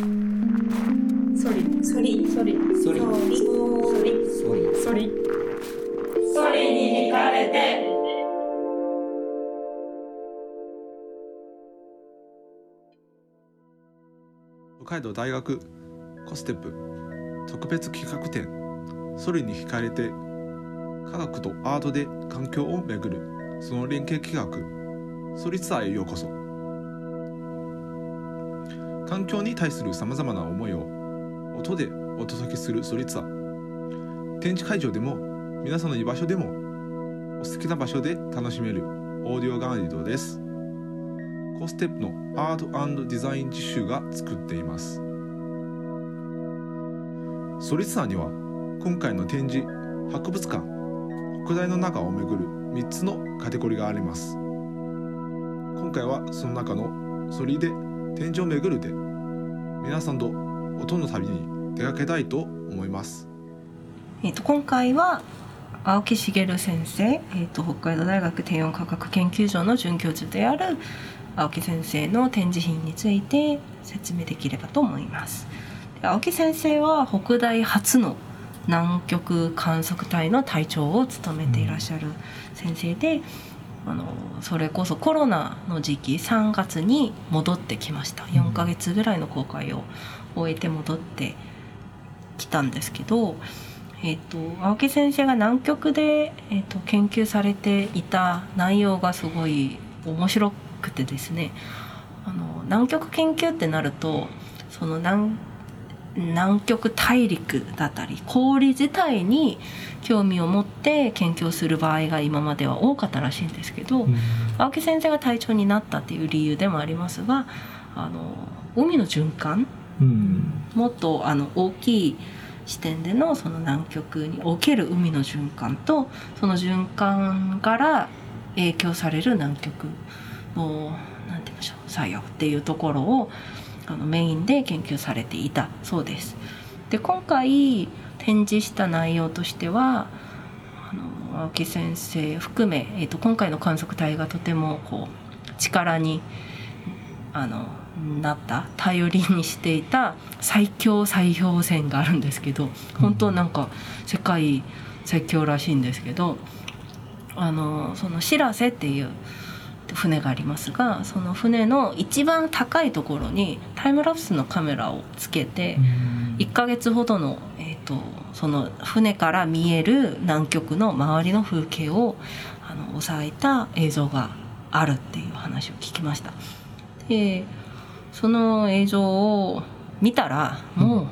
ソリソリソリソリソリソリソリソリソリに惹かれて。北海道大学コステップ特別企画展。ソリに惹かれて。科学とアートで環境をめぐる。その連携企画。ソリツアーへようこそ環境に対するさまざまな思いを音でお届けするソリツアー。展示会場でも皆さんの居場所でもお好きな場所で楽しめるオーディオガイドです。コステップのアートデザイン実習が作っています。ソリツアーには今回の展示博物館北大の中をめぐる3つのカテゴリーがあります。今回はその中のソリで展示をめぐるで皆さんと音の旅に出かけたいと思いますえー、と今回は青木茂先生、えー、と北海道大学低温科学研究所の准教授である青木先生の展示品について説明できればと思います。青木先生は北大初の南極観測隊の隊長を務めていらっしゃる先生で、あのそれこそコロナの時期3月に戻ってきました。4ヶ月ぐらいの公開を終えて戻ってきたんですけど、えー、と青木先生が南極で、えー、と研究されていた内容がすごい面白くてですね。あの南極研究ってなるとその南南極大陸だったり氷自体に興味を持って研究をする場合が今までは多かったらしいんですけど、青木先生が隊長になったっていう理由でもありますがあの海の循環？うん。もっとあの大きい視点でのその南極における海の循環とその循環から影響される南極の何て言いましょう作用っていうところをあのメインで研究されていたそうです。で今回展示した内容としてはあの青木先生含め、えー、と今回の観測隊がとてもこう力にあのなった頼りにしていた最強砕氷船があるんですけど本当なんか世界最強らしいんですけどあのその「しらせ」っていう船がありますがその船の一番高いところにタイムラプスのカメラをつけて1ヶ月ほどの,、えー、とその船から見える南極の周りの風景をあの抑えた映像があるっていう話を聞きました。でその映像を見たらもう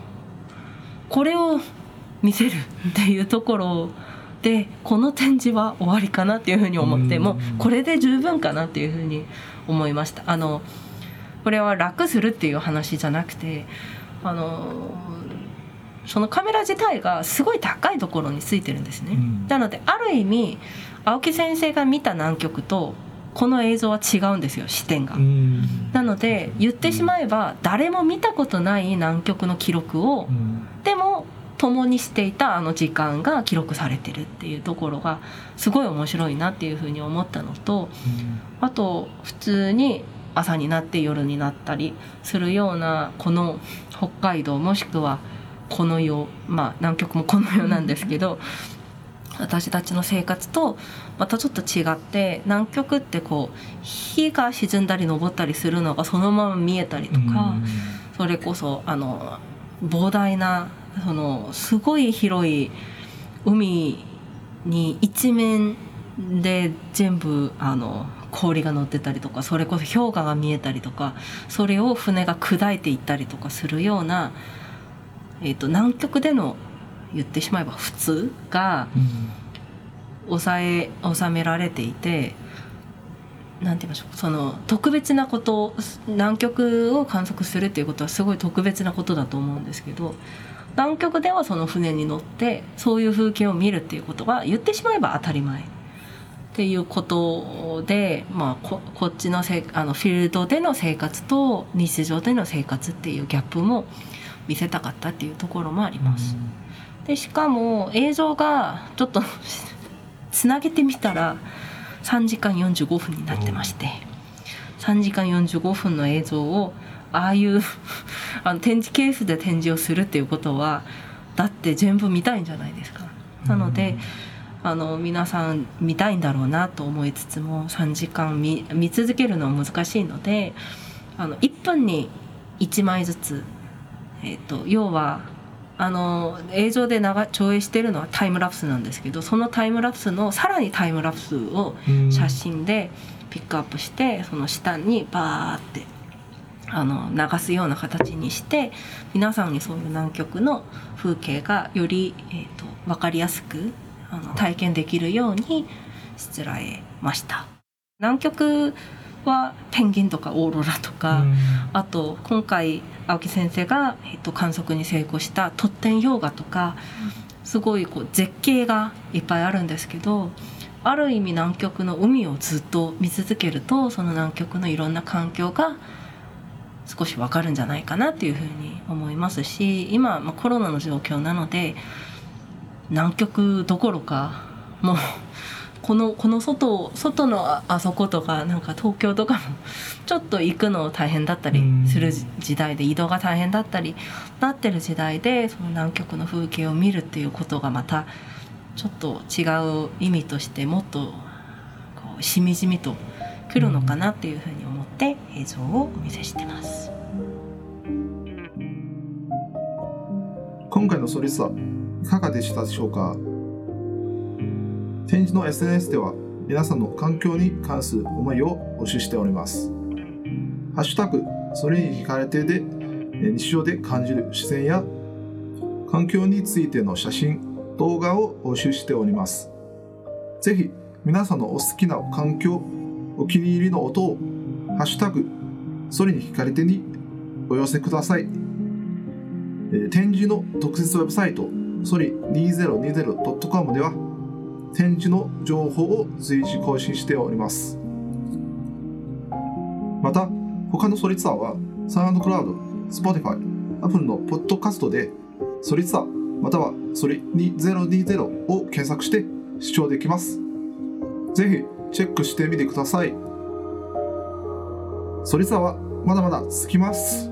これを見せるっていうところでこの展示は終わりかなっていうふうに思ってうんもうこれで十分かなっていうふうに思いました。あのこれは楽するっていう話じゃなくてあのそのカメラ自体がすごい高いところについてるんですね。うんなのである意味青木先生が見た南極とこの映像は違うんですよ視点が。うんなので言ってしまえば誰も見たことない南極の記録をうんでも共にしていたあの時間が記録されてるっていうところがすごい面白いなっていうふうに思ったのとあと普通に朝になって夜になったりするようなこの北海道もしくはこの世まあ南極もこの世なんですけど私たちの生活とまたちょっと違って南極ってこう日が沈んだり昇ったりするのがそのまま見えたりとか。それこそあの膨大なそのすごい広い海に一面で全部あの氷が乗ってたりとかそれこそ氷河が見えたりとかそれを船が砕いていったりとかするような、えー、と南極での言ってしまえば普通が抑え収められていてなんて言いましょうその特別なことを南極を観測するっていうことはすごい特別なことだと思うんですけど南極ではその船に乗ってそういう風景を見るっていうことは言ってしまえば当たり前。っていうことで、まあ、ここっちのせあのフィールドでの生活と日常での生活っていうギャップも見せたかったっていうところもあります。でしかも映像がちょっと つなげてみたら3時間45分になってまして。3時間45分の映像をああいう あの展示ケースで展示をするっていうことはだって全部見たいんじゃないですか。なので、あの皆さん見たいんだろうなと思いつつも3時間見見続けるのは難しいのであの1分に1枚ずつ、えーと、要はあの映像で長上映してるのはタイムラプスなんですけどそのタイムラプスのさらにタイムラプスを写真でピックアップしてその下にバーってあの流すような形にして皆さんにそういう南極の風景がより、えーと、分かりやすくあの体験できるようにしつらえました。南極はペンギンとかオーロラとか、あと今回青木先生が、えっと、観測に成功したトッテン氷河とかすごいこう絶景がいっぱいあるんですけどある意味南極の海をずっと見続けるとその南極のいろんな環境が少しわかるんじゃないかなっていうふうに思いますし今、まあ、コロナの状況なので南極どころかもうこのこの外外のあそことかなんか東京とかもちょっと行くの大変だったりする時代で移動が大変だったりなってる時代でその南極の風景を見るっていうことがまたちょっと違う意味としてもっとこうしみじみとくるのかなっていうふうに思って映像をお見せしてます。今回のソリスはいかがでしたでしょうか？展示の SNS では皆さんの環境に関する思いを募集しております。ハッシュタグ、それに惹かれてで日常で感じる視線や環境についての写真、動画を募集しております。ぜひ皆さんのお好きな環境、お気に入りの音をハッシュタグ、それに惹かれてにお寄せください。え展示の特設ウェブサイト、ソリ 2020.com では展示の情報を随時更新しております。また、他のソリツアーは、サウンドクラウド、Spotify、Apple のポッドカストで、ソリツアー、またはソリ2020を検索して視聴できます。ぜひチェックしてみてください。そりさはまだまだ続きます。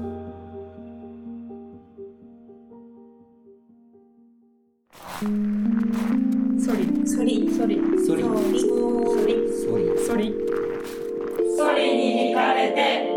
ソリソリソリソリソリソリソリに惹かれて。